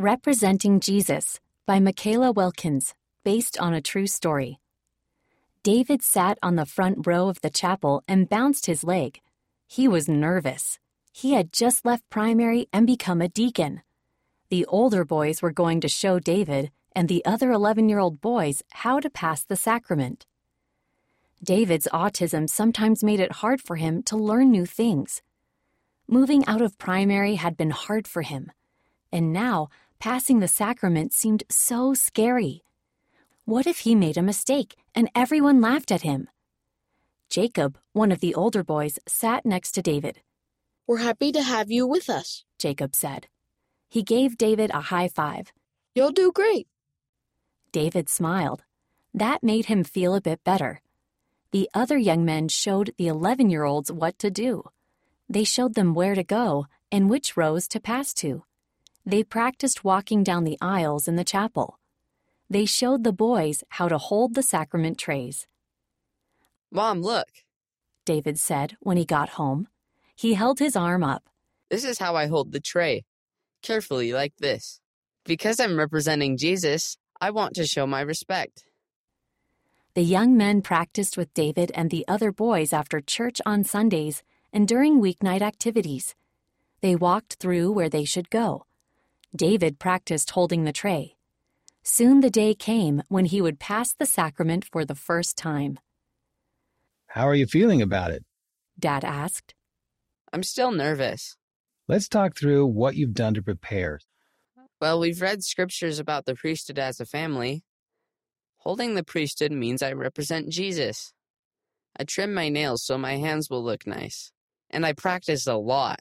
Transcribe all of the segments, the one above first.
Representing Jesus by Michaela Wilkins, based on a true story. David sat on the front row of the chapel and bounced his leg. He was nervous. He had just left primary and become a deacon. The older boys were going to show David and the other 11 year old boys how to pass the sacrament. David's autism sometimes made it hard for him to learn new things. Moving out of primary had been hard for him, and now passing the sacrament seemed so scary. What if he made a mistake and everyone laughed at him? Jacob, one of the older boys, sat next to David. We're happy to have you with us, Jacob said. He gave David a high five. You'll do great. David smiled. That made him feel a bit better. The other young men showed the 11 year olds what to do. They showed them where to go and which rows to pass to. They practiced walking down the aisles in the chapel. They showed the boys how to hold the sacrament trays. Mom, look. David said when he got home. He held his arm up. This is how I hold the tray. Carefully, like this. Because I'm representing Jesus, I want to show my respect. The young men practiced with David and the other boys after church on Sundays and during weeknight activities. They walked through where they should go. David practiced holding the tray. Soon the day came when he would pass the sacrament for the first time. How are you feeling about it? Dad asked. I'm still nervous. Let's talk through what you've done to prepare. Well, we've read scriptures about the priesthood as a family. Holding the priesthood means I represent Jesus. I trim my nails so my hands will look nice. And I practice a lot.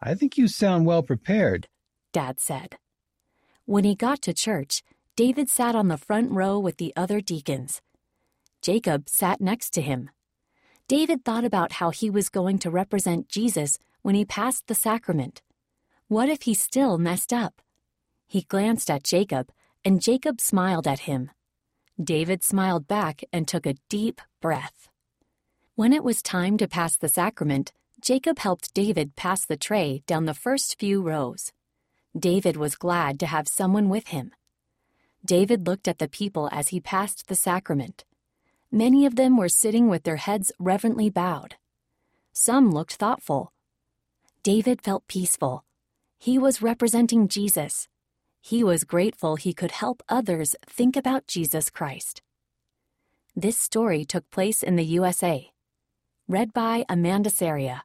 I think you sound well prepared, Dad said. When he got to church, David sat on the front row with the other deacons. Jacob sat next to him. David thought about how he was going to represent Jesus when he passed the sacrament. What if he still messed up? He glanced at Jacob, and Jacob smiled at him. David smiled back and took a deep breath. When it was time to pass the sacrament, Jacob helped David pass the tray down the first few rows. David was glad to have someone with him. David looked at the people as he passed the sacrament. Many of them were sitting with their heads reverently bowed. Some looked thoughtful. David felt peaceful. He was representing Jesus. He was grateful he could help others think about Jesus Christ. This story took place in the USA. Read by Amanda Saria.